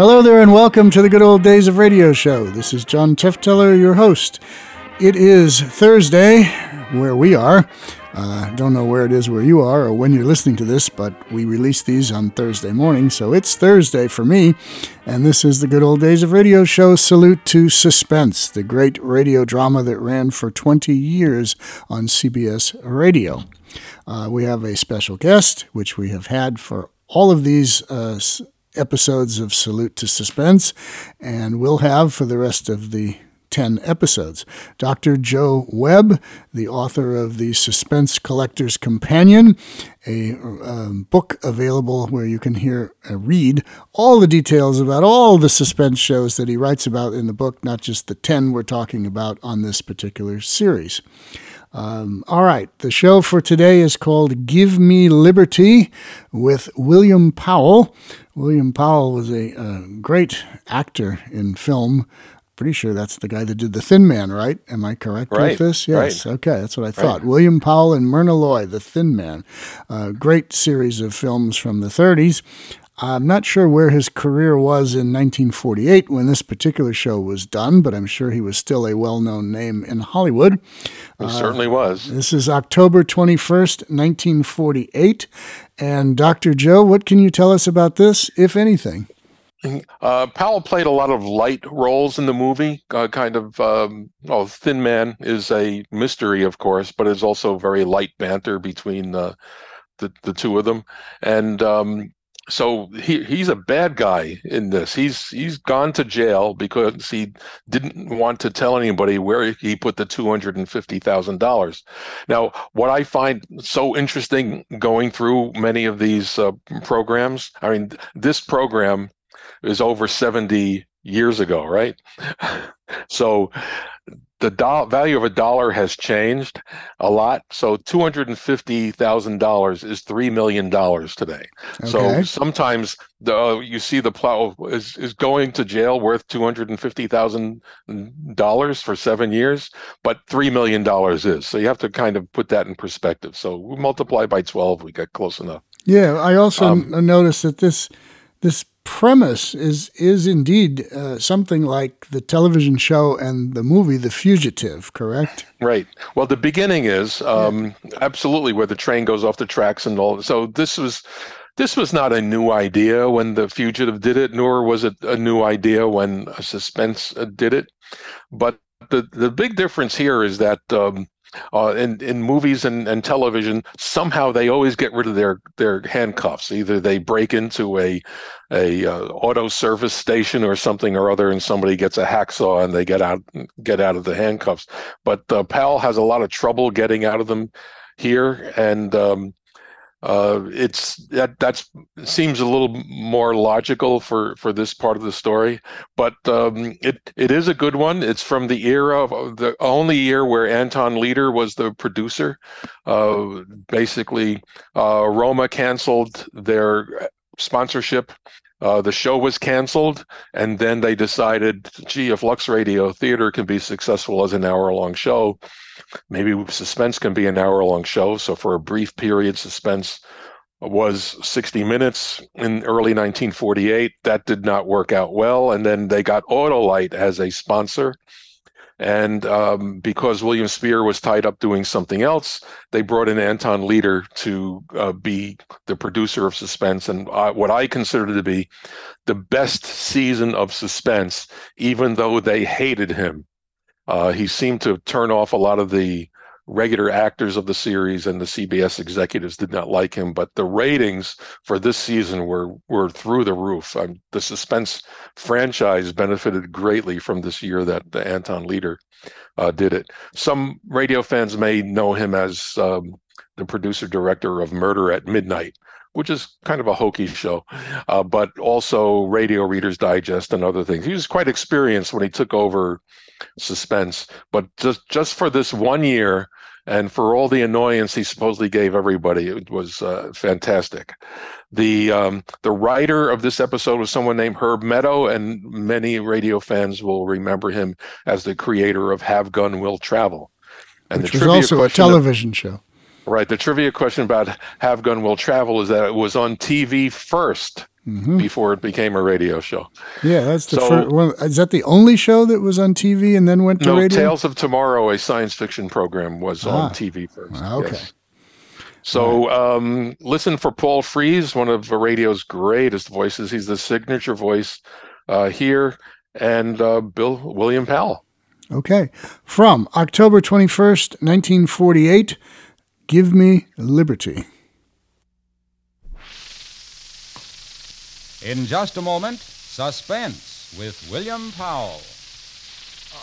Hello there, and welcome to the Good Old Days of Radio Show. This is John Tefteller, your host. It is Thursday, where we are. Uh, don't know where it is where you are or when you're listening to this, but we release these on Thursday morning, so it's Thursday for me. And this is the Good Old Days of Radio Show Salute to Suspense, the great radio drama that ran for 20 years on CBS Radio. Uh, we have a special guest, which we have had for all of these uh, episodes of Salute to Suspense, and we'll have for the rest of the 10 episodes. Dr. Joe Webb, the author of The Suspense Collector's Companion, a um, book available where you can hear uh, read all the details about all the suspense shows that he writes about in the book, not just the 10 we're talking about on this particular series. Um, all right, the show for today is called Give Me Liberty with William Powell. William Powell was a, a great actor in film. Pretty sure that's the guy that did The Thin Man, right? Am I correct right, with this? Yes. Right. Okay, that's what I thought. Right. William Powell and Myrna Loy, The Thin Man. Uh, great series of films from the 30s. I'm not sure where his career was in 1948 when this particular show was done, but I'm sure he was still a well known name in Hollywood. He uh, certainly was. This is October 21st, 1948. And Dr. Joe, what can you tell us about this, if anything? Uh, Powell played a lot of light roles in the movie. Uh, kind of, um, well, Thin Man is a mystery, of course, but it's also very light banter between uh, the the two of them. And um, so he he's a bad guy in this. He's he's gone to jail because he didn't want to tell anybody where he put the two hundred and fifty thousand dollars. Now, what I find so interesting going through many of these uh, programs, I mean, this program is over seventy years ago, right? so the do- value of a dollar has changed a lot. So two hundred and fifty thousand dollars is three million dollars today. Okay. So sometimes the uh, you see the Powell is is going to jail worth two hundred and fifty thousand dollars for seven years, but three million dollars is. So you have to kind of put that in perspective. So we multiply by twelve, we get close enough. Yeah, I also um, noticed that this this premise is is indeed uh, something like the television show and the movie The Fugitive, correct? Right. Well, the beginning is um, yeah. absolutely where the train goes off the tracks and all. So this was this was not a new idea when The Fugitive did it, nor was it a new idea when a Suspense uh, did it. But the the big difference here is that um, uh, in in movies and, and television, somehow they always get rid of their their handcuffs. Either they break into a a uh, auto service station or something or other, and somebody gets a hacksaw and they get out get out of the handcuffs. But uh, Powell has a lot of trouble getting out of them here, and um, uh, it's that that's seems a little more logical for for this part of the story but um, it it is a good one. It's from the era of the only year where Anton Leader was the producer. Uh, basically uh, Roma canceled their sponsorship uh, the show was canceled, and then they decided, gee, if Lux Radio Theater can be successful as an hour long show, maybe suspense can be an hour long show. So for a brief period, suspense was 60 minutes in early 1948. That did not work out well. And then they got Autolite as a sponsor. And um, because William Spier was tied up doing something else, they brought in Anton Leader to uh, be the producer of Suspense and uh, what I consider to be the best season of Suspense, even though they hated him. Uh, he seemed to turn off a lot of the regular actors of the series and the CBS executives did not like him. But the ratings for this season were were through the roof. Um, the Suspense franchise benefited greatly from this year that the Anton Leader uh, did it. Some radio fans may know him as um, the producer director of Murder at Midnight, which is kind of a hokey show, uh, but also Radio Reader's Digest and other things. He was quite experienced when he took over Suspense, but just just for this one year and for all the annoyance he supposedly gave everybody, it was uh, fantastic. The um, the writer of this episode was someone named Herb Meadow, and many radio fans will remember him as the creator of Have Gun Will Travel. And Which was also a television show. Right. The trivia question about Have Gun Will Travel is that it was on TV first before it became a radio show. Yeah, that's the So- first one. Is that the only show that was on TV and then went to No, radio? Tales of Tomorrow, a science fiction program, was Ah. on TV first. Okay. yes. So um, listen for Paul Frees, one of radio's greatest voices. He's the signature voice uh, here, and uh, Bill William Powell. Okay. From October 21st, 1948, Give Me Liberty. In just a moment, Suspense with William Powell.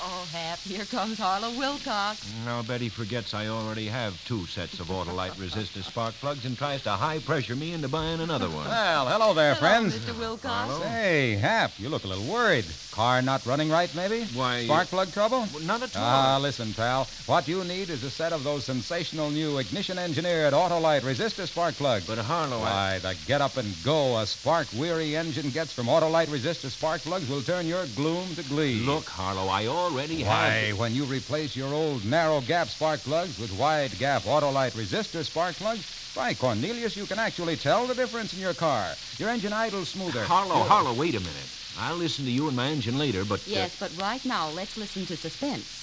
Oh, Hap, here comes Harlow Wilcox. Now, Betty forgets I already have two sets of Autolite resistor spark plugs and tries to high pressure me into buying another one. Well, hello there, Hello, friends. Mr. Wilcox. Say, Hap, you look a little worried. Car not running right, maybe? Why- Spark plug trouble? Well, Not at all. Ah, listen, pal. What you need is a set of those sensational new ignition engineered Autolite resistor spark plugs. but Harlow, I... Why, the get up and go a spark weary engine gets from Autolite resistor spark plugs will turn your gloom to glee. Look, Harlow, I already Why, have... when you replace your old narrow gap spark plugs with wide gap Autolite resistor spark plugs, why, Cornelius, you can actually tell the difference in your car. Your engine idles smoother. Harlow, Harlow, wait a minute. I'll listen to you and my engine later, but... uh, Yes, but right now, let's listen to Suspense.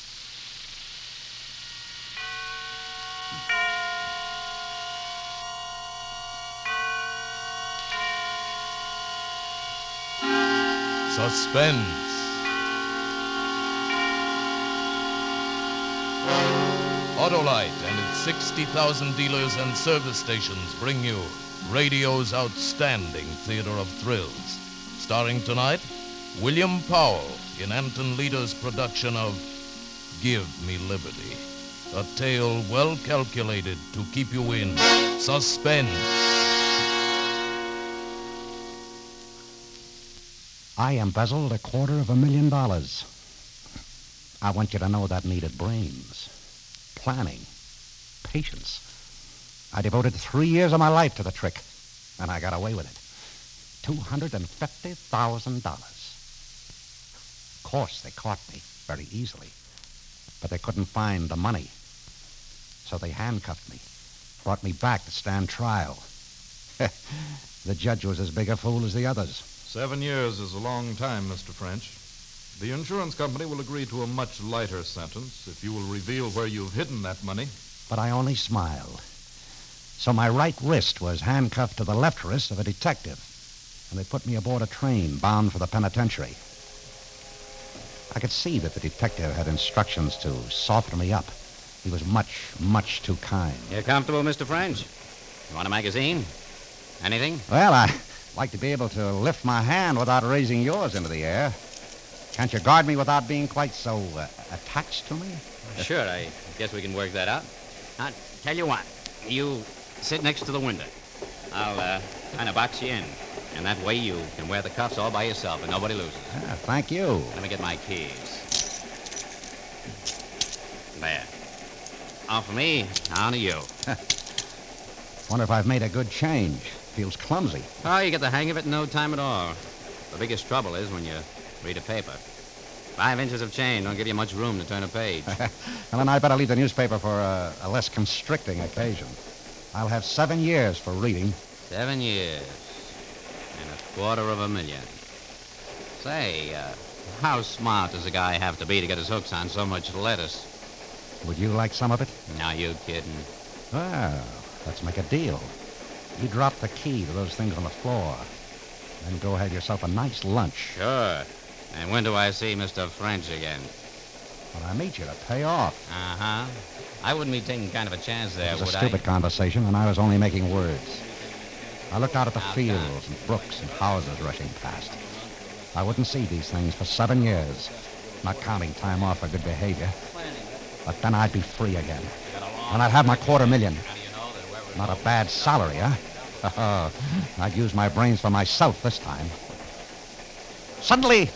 Suspense. Autolite and its 60,000 dealers and service stations bring you radio's outstanding theater of thrills. Starring tonight, William Powell in Anton Leader's production of Give Me Liberty. A tale well calculated to keep you in suspense. I embezzled a quarter of a million dollars. I want you to know that needed brains, planning, patience. I devoted three years of my life to the trick, and I got away with it. $250,000. Of course, they caught me very easily, but they couldn't find the money. So they handcuffed me, brought me back to stand trial. the judge was as big a fool as the others. Seven years is a long time, Mr. French. The insurance company will agree to a much lighter sentence if you will reveal where you've hidden that money. but I only smiled. So my right wrist was handcuffed to the left wrist of a detective, and they put me aboard a train bound for the penitentiary. I could see that the detective had instructions to soften me up. He was much, much too kind. You're comfortable, Mr. French? You want a magazine? Anything? Well, I'd like to be able to lift my hand without raising yours into the air. Can't you guard me without being quite so uh, attached to me? Sure, I guess we can work that out. Now, tell you what, you sit next to the window. I'll uh, kind of box you in, and that way you can wear the cuffs all by yourself and nobody loses. Ah, thank you. Let me get my keys. There. Off of me, on to you. Wonder if I've made a good change. Feels clumsy. Oh, you get the hang of it in no time at all. The biggest trouble is when you read a paper. Five inches of chain don't give you much room to turn a page. well, then I'd better leave the newspaper for a, a less constricting occasion. I'll have seven years for reading. Seven years and a quarter of a million. Say, uh, how smart does a guy have to be to get his hooks on so much lettuce? Would you like some of it? Now you kidding? Well, let's make a deal. You drop the key to those things on the floor. Then go have yourself a nice lunch. Sure. And when do I see Mr. French again? When I meet you to pay off. Uh-huh. I wouldn't be taking kind of a chance there, It was a would stupid I? conversation, and I was only making words. I looked out at the fields and brooks and houses rushing past. I wouldn't see these things for seven years, not counting time off for good behavior. But then I'd be free again, and I'd have my quarter million. Not a bad salary, huh? I'd use my brains for myself this time. Suddenly,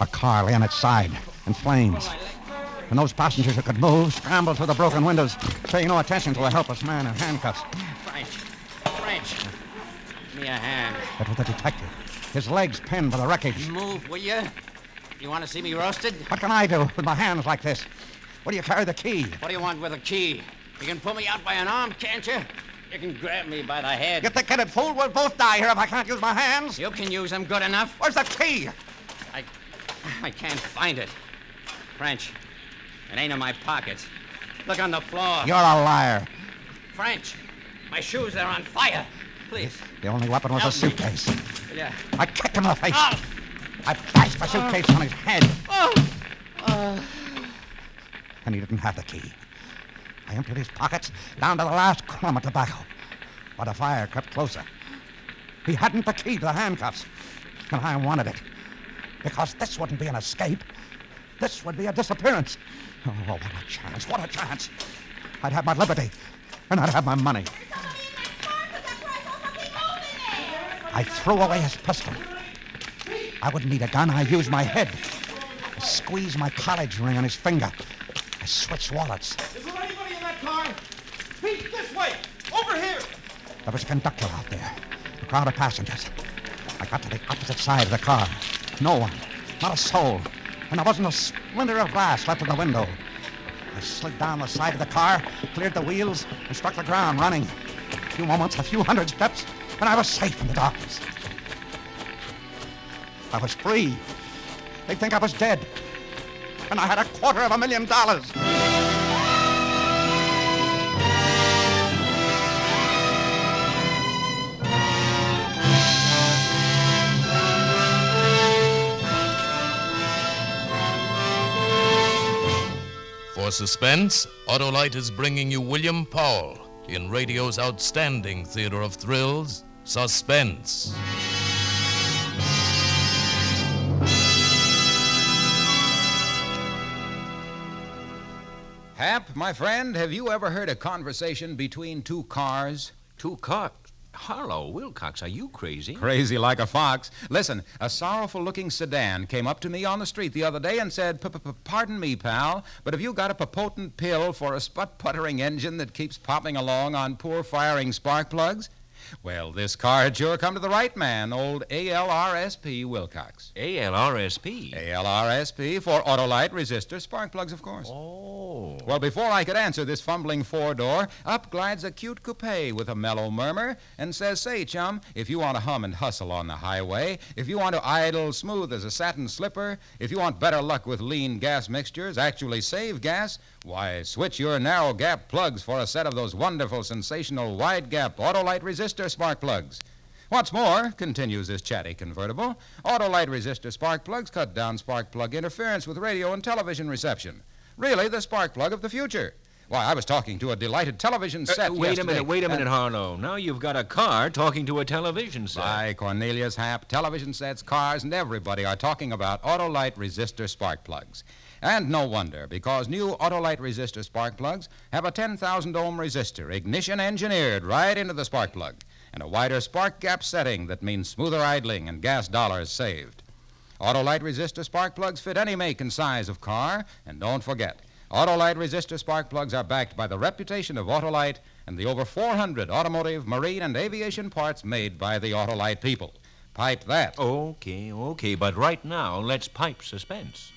a car lay on its side, in flames. And those passengers who could move scrambled through the broken windows, paying no attention to a helpless man in handcuffs. French. French. Give me a hand. It was the detective, his legs pinned by the wreckage. Move, will you? You want to see me roasted? What can I do with my hands like this? What do you carry the key? What do you want with a key? You can pull me out by an arm, can't you? You can grab me by the head. You thick-headed fool, we'll both die here if I can't use my hands. You can use them good enough. Where's the key? I, can't find it. French, it ain't in my pockets. Look on the floor. You're a liar. French, my shoes are on fire. Please. The only weapon was a Help me. suitcase. Yeah. I kicked him in the face. Oh! I bashed the oh. suitcase on his head. Oh! Oh! And he didn't have the key. I emptied his pockets down to the last crumb of tobacco. But the fire crept closer. He hadn't the key to the handcuffs. And I wanted it. Because this wouldn't be an escape. This would be a disappearance. Oh, what a chance. What a chance. I'd have my liberty. And I'd have my money. I threw away his pistol. I wouldn't need a gun. I used my head. I squeezed my college ring on his finger. I switched wallets. Is there anybody in that car? Pete, this way! Over here! There was a conductor out there, a crowd of passengers. I got to the opposite side of the car. No one, not a soul. And there wasn't a splinter of glass left in the window. I slid down the side of the car, cleared the wheels, and struck the ground running. A few moments, a few hundred steps, and I was safe in the darkness. I was free. They'd think I was dead. And I had a quarter of a million dollars. For suspense, Autolite is bringing you William Powell in radio's outstanding theater of thrills, Suspense. Hap, my friend, have you ever heard a conversation between two cars? Two cars? Harlow, Wilcox, are you crazy? Crazy like a fox. Listen, a sorrowful looking sedan came up to me on the street the other day and said, "P- p- p- Pardon me, pal, but have you got a potent pill for a sput puttering engine that keeps popping along on poor firing spark plugs? Well, this car had sure come to the right man, old ALRSP Wilcox. ALRSP? ALRSP for Autolite Resistor Spark Plugs, of course. Oh. Well, before I could answer this fumbling four door, up glides a cute coupe with a mellow murmur and says, Say, chum, if you want to hum and hustle on the highway, if you want to idle smooth as a satin slipper, if you want better luck with lean gas mixtures, actually save gas, why, switch your narrow gap plugs for a set of those wonderful, sensational wide gap Autolite resistor spark plugs. What's more, continues this chatty convertible, Autolite resistor spark plugs cut down spark plug interference with radio and television reception. Really, the spark plug of the future. Why, I was talking to a delighted television set. Uh, wait a minute, wait a and- minute, Harlow. Now you've got a car talking to a television set. By Cornelius Hap, television sets, cars, and everybody are talking about Autolite resistor spark plugs. And no wonder, because new Autolite resistor spark plugs have a 10,000 ohm resistor, ignition engineered right into the spark plug, and a wider spark gap setting that means smoother idling and gas dollars saved. Autolite resistor spark plugs fit any make and size of car, and don't forget, Autolite resistor spark plugs are backed by the reputation of Autolite and the over 400 automotive, marine, and aviation parts made by the Autolite people. Pipe that. Okay, okay, but right now, let's pipe suspense.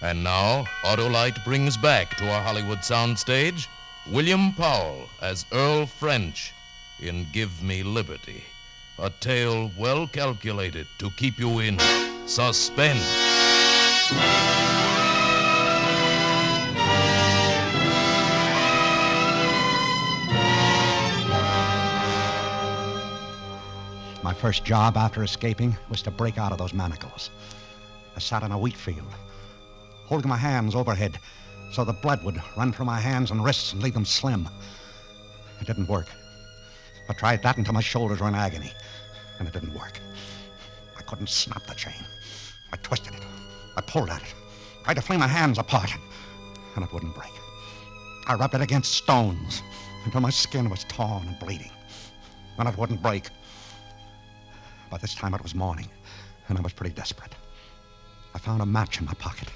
And now, Autolite brings back to our Hollywood soundstage William Powell as Earl French in Give Me Liberty, a tale well calculated to keep you in suspense. My first job after escaping was to break out of those manacles. I sat in a wheat field, holding my hands overhead so the blood would run from my hands and wrists and leave them slim. It didn't work. I tried that until my shoulders were in agony, and it didn't work. I couldn't snap the chain. I twisted it. I pulled at it, tried to fling my hands apart, and it wouldn't break. I rubbed it against stones until my skin was torn and bleeding, and it wouldn't break. By this time it was morning, and I was pretty desperate. I found a match in my pocket.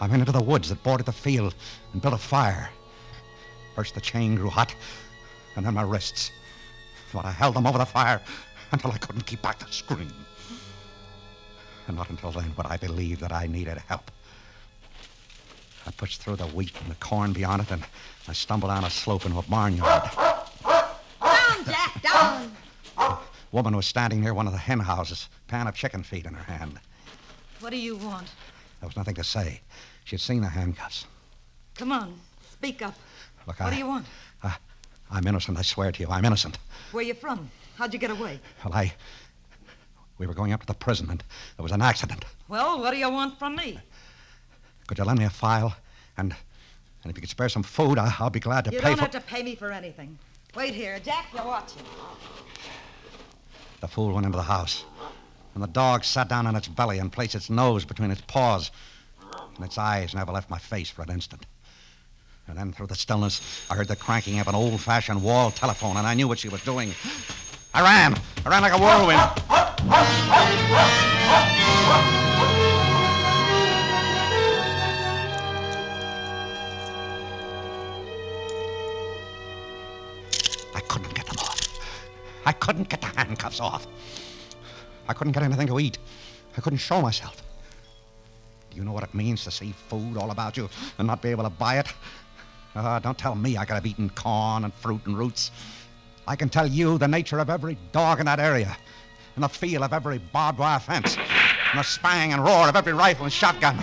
I went into the woods that bordered the field and built a fire. First the chain grew hot, and then my wrists. But I held them over the fire until I couldn't keep back the scream. And not until then would I believe that I needed help. I pushed through the wheat and the corn beyond it, and I stumbled down a slope into a barnyard. Down, Jack, down. A woman was standing near one of the hen houses, pan of chicken feed in her hand. What do you want? There was nothing to say. She had seen the handcuffs. Come on, speak up. Look, What I, do you want? I'm innocent, I swear to you. I'm innocent. Where you from? How'd you get away? Well, I. We were going up to the prison, and there was an accident. Well, what do you want from me? Could you lend me a file? And and if you could spare some food, I, I'll be glad to pay You pay don't for have to pay me for anything. Wait here, Jack. You're watching. The fool went into the house, and the dog sat down on its belly and placed its nose between its paws, and its eyes never left my face for an instant. And then through the stillness, I heard the cranking of an old-fashioned wall telephone, and I knew what she was doing. I ran. I ran like a whirlwind. I couldn't get them off. I couldn't get the handcuffs off. I couldn't get anything to eat. I couldn't show myself. Do you know what it means to see food all about you and not be able to buy it? Uh, don't tell me I could have eaten corn and fruit and roots. I can tell you the nature of every dog in that area, and the feel of every barbed wire fence, and the spang and roar of every rifle and shotgun.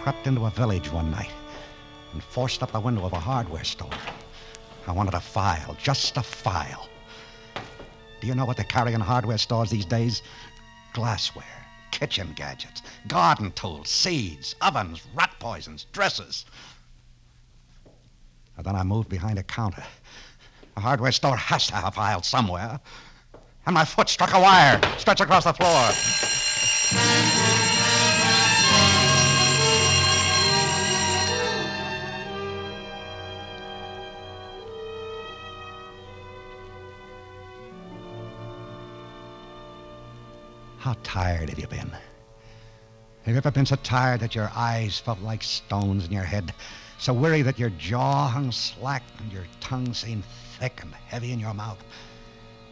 Crept into a village one night and forced up the window of a hardware store. I wanted a file, just a file. Do you know what they carry in hardware stores these days? Glassware, kitchen gadgets, garden tools, seeds, ovens, rat poisons, dresses. And then I moved behind a counter. A hardware store has to have a file somewhere. And my foot struck a wire, stretched across the floor. How tired have you been? Have you ever been so tired that your eyes felt like stones in your head? So weary that your jaw hung slack and your tongue seemed thick and heavy in your mouth?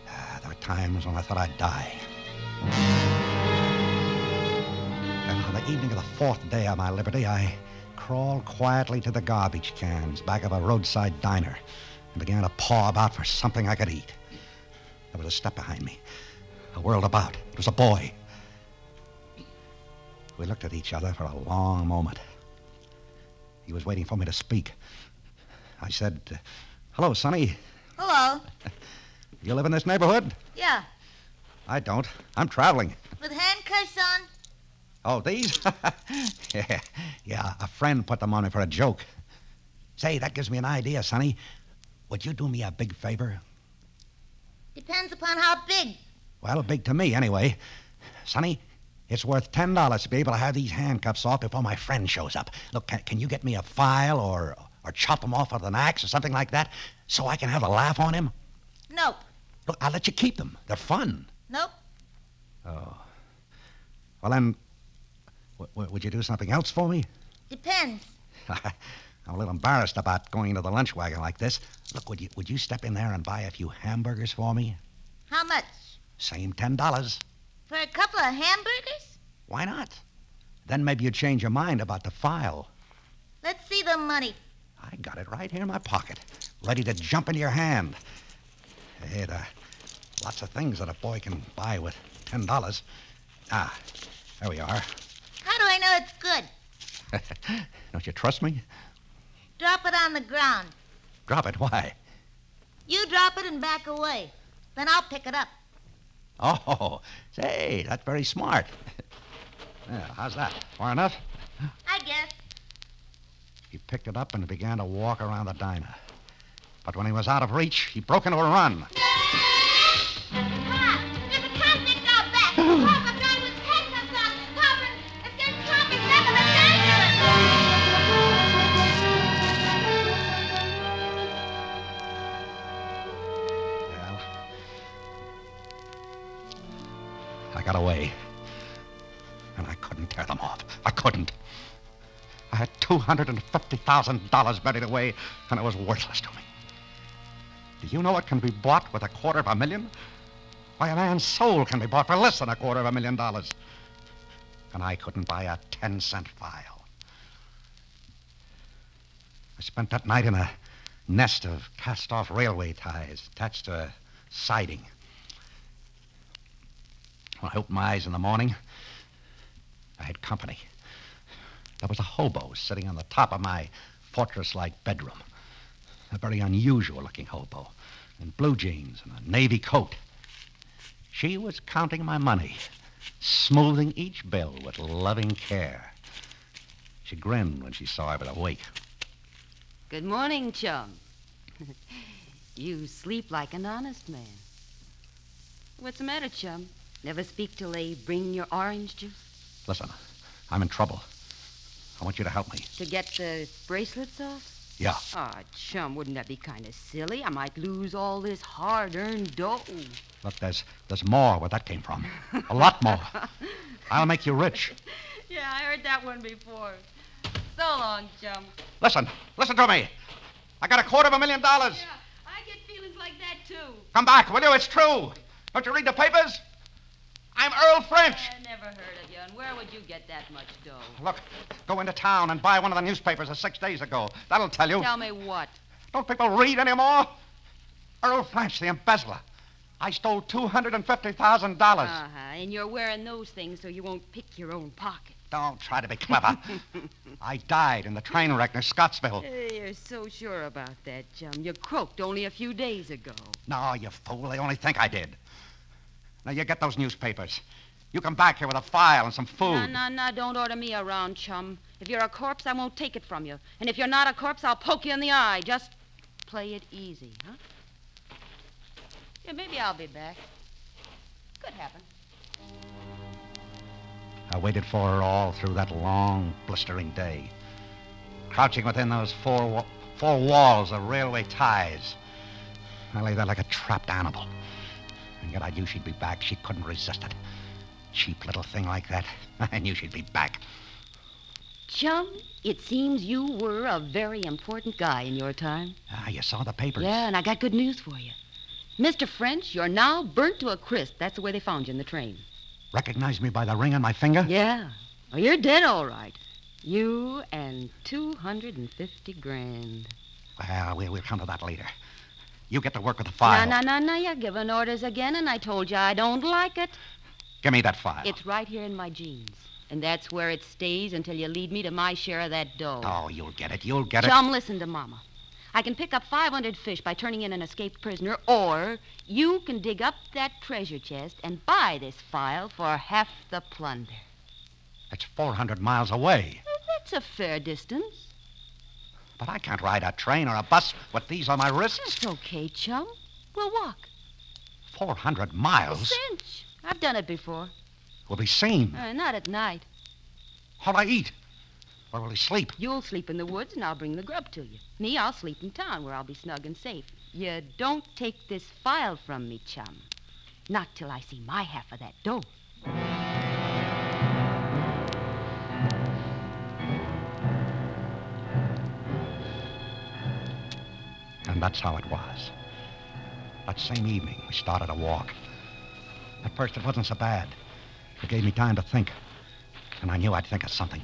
Ah, there were times when I thought I'd die. And on the evening of the fourth day of my liberty, I crawled quietly to the garbage cans back of a roadside diner and began to paw about for something I could eat. There was a step behind me. I whirled about. It was a boy. We looked at each other for a long moment. He was waiting for me to speak. I said, Hello, Sonny. Hello. You live in this neighborhood? Yeah, I don't. I'm traveling. with handcuffs on. Oh, these? yeah, yeah, a friend put them on me for a joke. Say, that gives me an idea, Sonny. Would you do me a big favor? Depends upon how big. Well, big to me, anyway. Sonny, it's worth ten dollars to be able to have these handcuffs off before my friend shows up. Look, can, can you get me a file or or chop them off with an axe or something like that, so I can have a laugh on him? Nope. Look, I'll let you keep them. They're fun. Nope. Oh. Well, then, w- w- would you do something else for me? Depends. I'm a little embarrassed about going into the lunch wagon like this. Look, would you would you step in there and buy a few hamburgers for me? How much? Same ten dollars. For a couple of hamburgers? Why not? Then maybe you'd change your mind about the file. Let's see the money. I got it right here in my pocket, ready to jump into your hand. Hey, there are lots of things that a boy can buy with ten dollars. Ah, there we are. How do I know it's good? Don't you trust me? Drop it on the ground. Drop it. Why? You drop it and back away. Then I'll pick it up. Oh, say, that's very smart. Yeah, how's that? Far enough? I guess. He picked it up and began to walk around the diner. But when he was out of reach, he broke into a run. There's a convict out back. got away. And I couldn't tear them off. I couldn't. I had $250,000 buried away, and it was worthless to me. Do you know it can be bought with a quarter of a million? Why, a man's soul can be bought for less than a quarter of a million dollars. And I couldn't buy a 10 cent file. I spent that night in a nest of cast off railway ties attached to a siding. When I opened my eyes in the morning, I had company. There was a hobo sitting on the top of my fortress like bedroom. A very unusual looking hobo in blue jeans and a navy coat. She was counting my money, smoothing each bill with loving care. She grinned when she saw I was awake. Good morning, chum. you sleep like an honest man. What's the matter, chum? Never speak till they bring your orange juice? Listen, I'm in trouble. I want you to help me. To get the bracelets off? Yeah. Ah, chum, wouldn't that be kind of silly? I might lose all this hard-earned dough. Look, there's there's more where that came from. A lot more. I'll make you rich. Yeah, I heard that one before. So long, chum. Listen, listen to me. I got a quarter of a million dollars. Yeah, I get feelings like that, too. Come back, will you? It's true. Don't you read the papers? I'm Earl French. I never heard of you, and where would you get that much dough? Look, go into town and buy one of the newspapers of six days ago. That'll tell you. Tell me what? Don't people read anymore? Earl French, the embezzler. I stole $250,000. Uh-huh, and you're wearing those things so you won't pick your own pocket. Don't try to be clever. I died in the train wreck near Scottsville. Uh, you're so sure about that, chum. You croaked only a few days ago. No, you fool. They only think I did. Now, you get those newspapers. You come back here with a file and some food. No, no, no, don't order me around, chum. If you're a corpse, I won't take it from you. And if you're not a corpse, I'll poke you in the eye. Just play it easy, huh? Yeah, maybe I'll be back. Could happen. I waited for her all through that long, blistering day. Crouching within those four, wa- four walls of railway ties. I lay there like a trapped animal. I knew she'd be back. She couldn't resist it. Cheap little thing like that. I knew she'd be back. Chum, it seems you were a very important guy in your time. Ah, you saw the papers. Yeah, and I got good news for you. Mr. French, you're now burnt to a crisp. That's the way they found you in the train. Recognized me by the ring on my finger? Yeah. Well, you're dead, all right. You and 250 grand. Well, we, we'll come to that later. You get to work with the file. No, no, no, no. You're giving orders again, and I told you I don't like it. Give me that file. It's right here in my jeans. And that's where it stays until you lead me to my share of that dough. Oh, you'll get it. You'll get it. Chum, listen to Mama. I can pick up 500 fish by turning in an escaped prisoner, or you can dig up that treasure chest and buy this file for half the plunder. That's 400 miles away. That's a fair distance. But I can't ride a train or a bus with these on my wrists. It's okay, chum. We'll walk. 400 A miles? cinch. I've done it before. We'll be seen. Uh, not at night. What'll I eat? Where will he sleep? You'll sleep in the woods, and I'll bring the grub to you. Me, I'll sleep in town, where I'll be snug and safe. You don't take this file from me, chum. Not till I see my half of that dough. And that's how it was. That same evening, we started a walk. At first, it wasn't so bad. It gave me time to think. And I knew I'd think of something.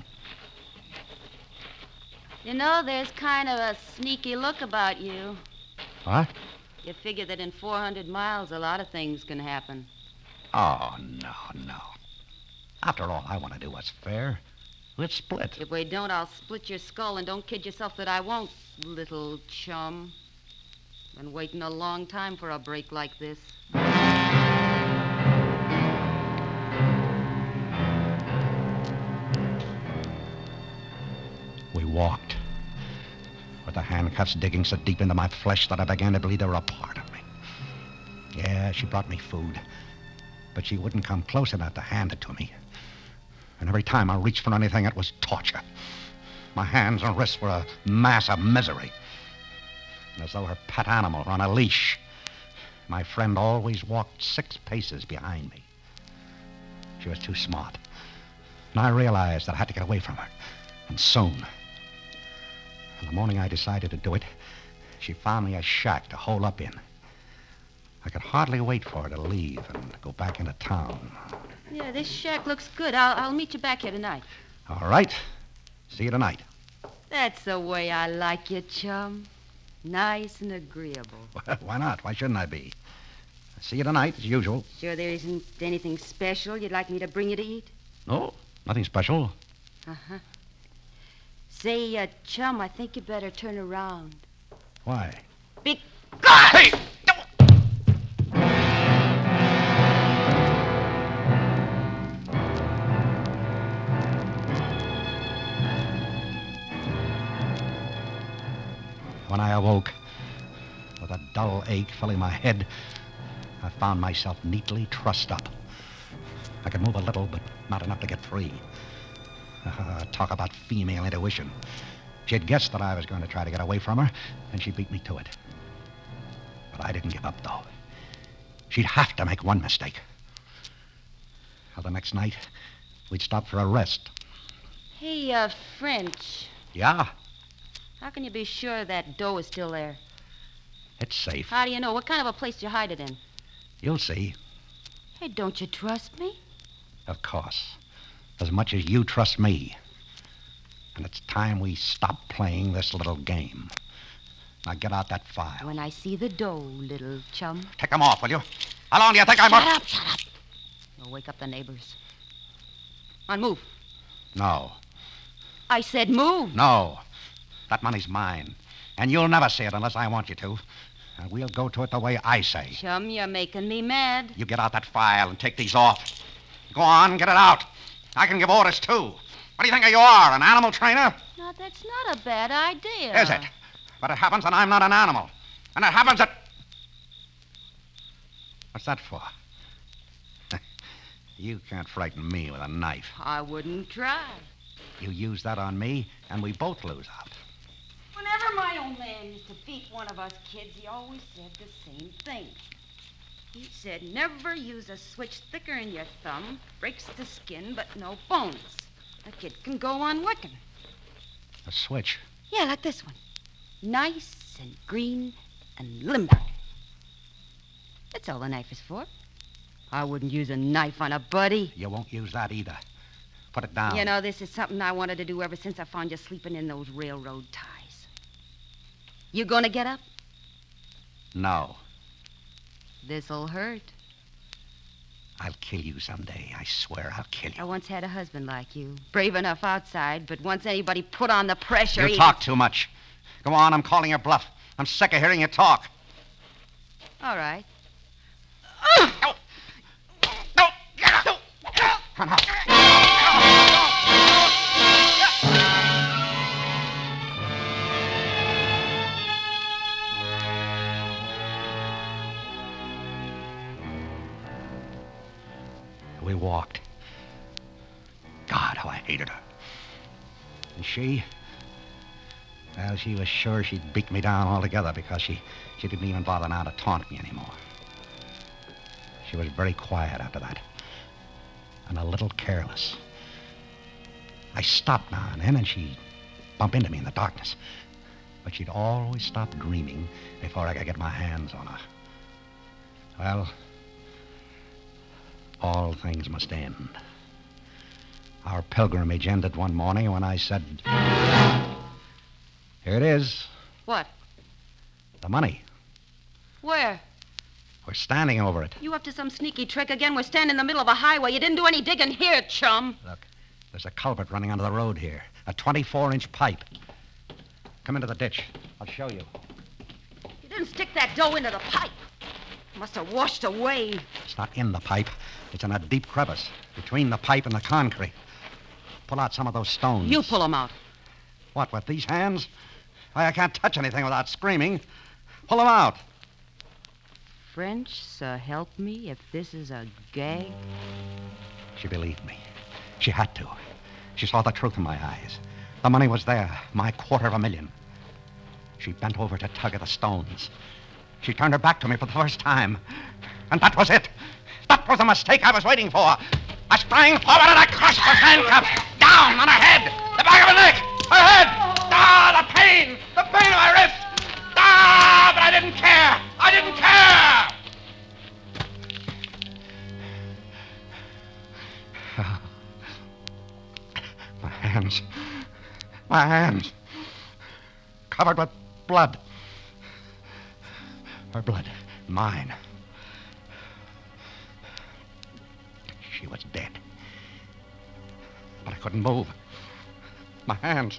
You know, there's kind of a sneaky look about you. What? You figure that in 400 miles, a lot of things can happen. Oh, no, no. After all, I want to do what's fair. Let's split. If we don't, I'll split your skull, and don't kid yourself that I won't, little chum. Been waiting a long time for a break like this. We walked. With the handcuffs digging so deep into my flesh that I began to believe they were a part of me. Yeah, she brought me food. But she wouldn't come close enough to hand it to me. And every time I reached for anything, it was torture. My hands and wrists were a mass of misery. And as though her pet animal were on a leash, my friend always walked six paces behind me. She was too smart. And I realized that I had to get away from her. And soon. And the morning I decided to do it, she found me a shack to hole up in. I could hardly wait for her to leave and go back into town. Yeah, this shack looks good. I'll, I'll meet you back here tonight. All right. See you tonight. That's the way I like you, chum. Nice and agreeable. Why not? Why shouldn't I be? See you tonight, as usual. Sure there isn't anything special you'd like me to bring you to eat? No, nothing special. Uh-huh. Say, uh, chum, I think you better turn around. Why? Big... Hey! When I awoke, with a dull ache filling my head, I found myself neatly trussed up. I could move a little, but not enough to get free. Uh, talk about female intuition. She had guessed that I was going to try to get away from her, and she beat me to it. But I didn't give up, though. She'd have to make one mistake. Well, the next night, we'd stop for a rest. Hey, uh, French. Yeah, How can you be sure that dough is still there? it's safe. How do you know? What kind of a place do you hide it in? You'll see. Hey, don't you trust me? Of course. As much as you trust me. And it's time we stop playing this little game. Now get out that file. When I see the dough, little chum. Take them off, will you? How long do you think I'm Shut up, shut up. You'll wake up the neighbors. On, move. No, I said move. no. That money's mine. And you'll never see it unless I want you to. And we'll go to it the way I say. Chum, you're making me mad. You get out that file and take these off. Go on, get it out. I can give orders, too. What do you think you are, an animal trainer? Now, that's not a bad idea. Is it? But it happens that I'm not an animal. And it happens that. What's that for? you can't frighten me with a knife. I wouldn't try. You use that on me, and we both lose out. Whenever my old man used to beat one of us kids, he always said the same thing. He said, never use a switch thicker in your thumb, breaks the skin, but no bones. A kid can go on working. A switch. Yeah, like this one. Nice and green and limber. That's all the knife is for. I wouldn't use a knife on a buddy. You won't use that either. Put it down. You know, this is something I wanted to do ever since I found you sleeping in those railroad ties. You gonna get up? No. This'll hurt. I'll kill you someday. I swear I'll kill you. I once had a husband like you. Brave enough outside, but once anybody put on the pressure. You he talk too much. Go on, I'm calling your bluff. I'm sick of hearing you talk. All right. Come on. Walked. God, how I hated her. And she, well, she was sure she'd beat me down altogether because she, she didn't even bother now to taunt me anymore. She was very quiet after that and a little careless. I stopped now and then, and she'd bump into me in the darkness. But she'd always stop dreaming before I could get my hands on her. Well, all things must end. Our pilgrimage ended one morning when I said, Here it is, What? the money. Where? We're standing over it. You up to some sneaky trick again? We're standing in the middle of a highway. You didn't do any digging here, chum. Look, there's a culvert running under the road here, a 24 inch pipe. Come into the ditch. I'll show you. You didn't stick that dough into the pipe. It Must have washed away. It's not in the pipe, it's in a deep crevice between the pipe and the concrete. Pull out some of those stones. You pull them out. What, with these hands? Why, I can't touch anything without screaming. Pull them out. French, so help me if this is a gag. She believed me. She had to. She saw the truth in my eyes. The money was there, my quarter of a million. She bent over to tug at the stones. She turned her back to me for the first time. And that was it. That was the mistake I was waiting for. I sprang forward and I crushed the handcuff. Down on her head, the back of her neck, her head. Ah, the pain, the pain of my wrist. Ah, but I didn't care. I didn't care. My hands. My hands. Covered with blood. Her blood. Mine. She was dead. But I couldn't move. My hands.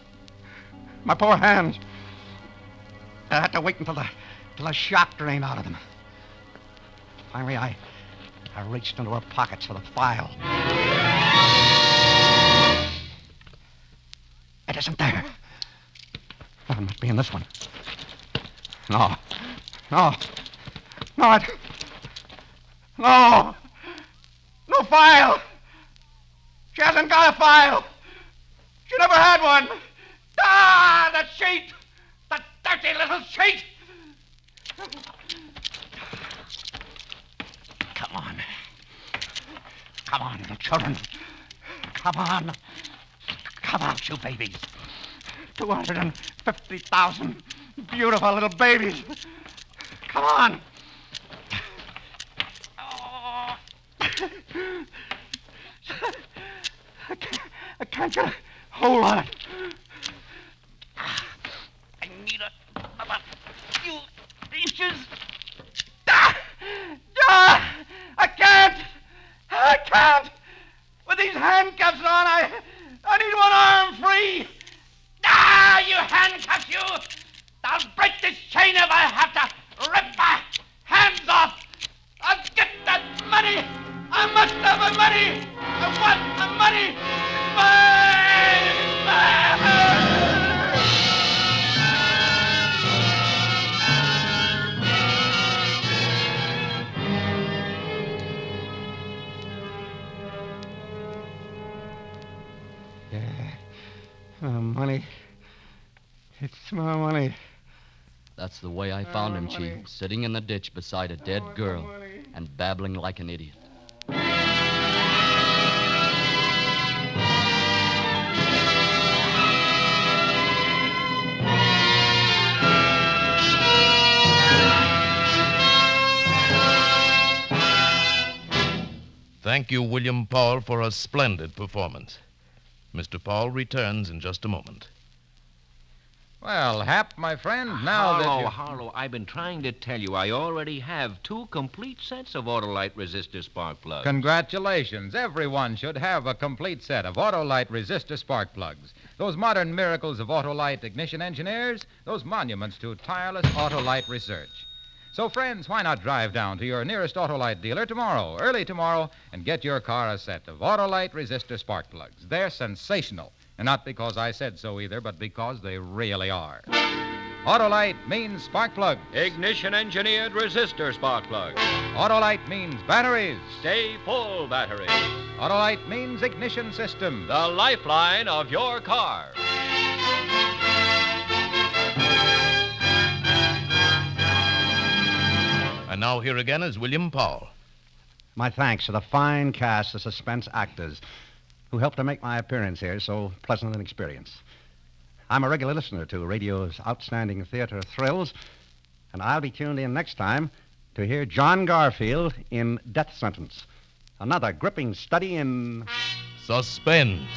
My poor hands. I had to wait until the, until the shock drained out of them. Finally, I, I reached into her pockets for the file. It isn't there. Oh, it must be in this one. No. No. No, it... No. File. She hasn't got a file. She never had one. Ah, the cheat. The dirty little cheat. Come on. Come on, little children. Come on. Come out, you babies. 250,000 beautiful little babies. Come on. Oh. I can't, I can't get a hold on it. I need a, about a few inches. It's my money. That's the way I found him, Chief, sitting in the ditch beside a dead girl and babbling like an idiot. Thank you, William Powell, for a splendid performance. Mr. Powell returns in just a moment. Well, Hap, my friend, ah, now that Harlow, you... Harlow, I've been trying to tell you I already have two complete sets of Autolite resistor spark plugs. Congratulations. Everyone should have a complete set of Autolite resistor spark plugs. Those modern miracles of Autolite ignition engineers, those monuments to tireless Autolite research. So, friends, why not drive down to your nearest Autolite dealer tomorrow, early tomorrow, and get your car a set of Autolite resistor spark plugs? They're sensational. And not because I said so either, but because they really are. Autolite means spark plug. Ignition engineered resistor spark plug. Autolite means batteries. Stay full battery. Autolite means ignition system. The lifeline of your car. And now here again is William Powell. My thanks to the fine cast of suspense actors who helped to make my appearance here so pleasant an experience. I'm a regular listener to radio's outstanding theater thrills, and I'll be tuned in next time to hear John Garfield in Death Sentence. Another gripping study in. Suspense.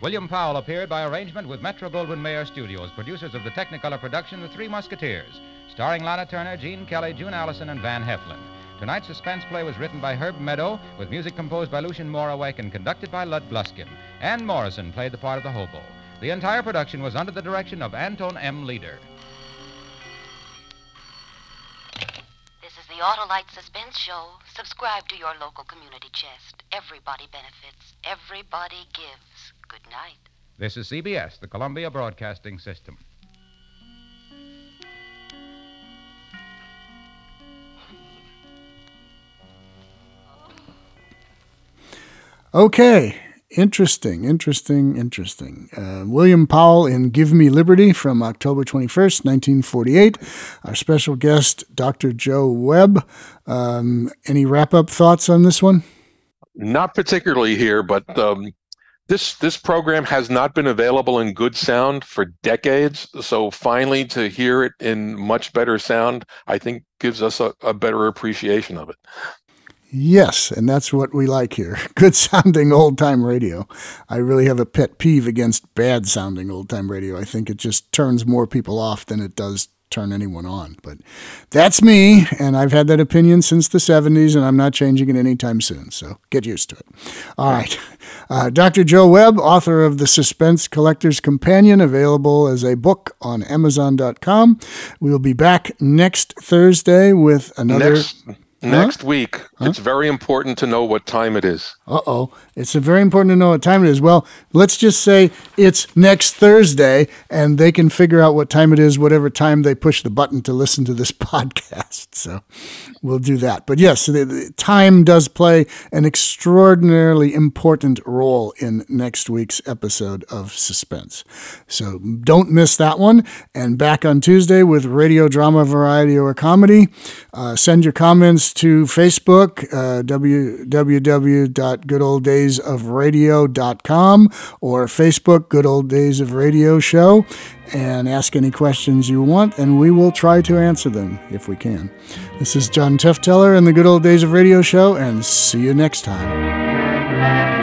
William Powell appeared by arrangement with Metro Goldwyn Mayer Studios, producers of the Technicolor production The Three Musketeers, starring Lana Turner, Gene Kelly, June Allyson, and Van Heflin. Tonight's suspense play was written by Herb Meadow, with music composed by Lucien Moraweck and conducted by Lud Gluskin. Ann Morrison played the part of the hobo. The entire production was under the direction of Anton M. Leader. This is the Autolite Suspense Show. Subscribe to your local community chest. Everybody benefits. Everybody gives. Good night. This is CBS, the Columbia Broadcasting System. Okay, Interesting, interesting, interesting. Uh, William Powell in Give Me Liberty from October 21st, 1948. Our special guest, Dr. Joe Webb. Um, any wrap up thoughts on this one? Not particularly here, but um, this this program has not been available in good sound for decades. So finally, to hear it in much better sound, I think gives us a, a better appreciation of it. Yes, and that's what we like here. Good sounding old time radio. I really have a pet peeve against bad sounding old time radio. I think it just turns more people off than it does turn anyone on. But that's me, and I've had that opinion since the 70s, and I'm not changing it anytime soon. So get used to it. All right. Uh, Dr. Joe Webb, author of The Suspense Collector's Companion, available as a book on Amazon.com. We'll be back next Thursday with another. Next, next week, Huh? it's very important to know what time it is. Uh oh. It's very important to know what time it is. Well, let's just say it's next Thursday and they can figure out what time it is, whatever time they push the button to listen to this podcast. So we'll do that. But yes, the, the time does play an extraordinarily important role in next week's episode of Suspense. So don't miss that one. And back on Tuesday with radio, drama, variety, or comedy. Uh, send your comments to Facebook, uh, www.goodolddaysofradio.com or Facebook, Good Old Days of Radio Show, and ask any questions you want, and we will try to answer them if we can. This is John Tefteller and the Good Old Days of Radio Show, and see you next time.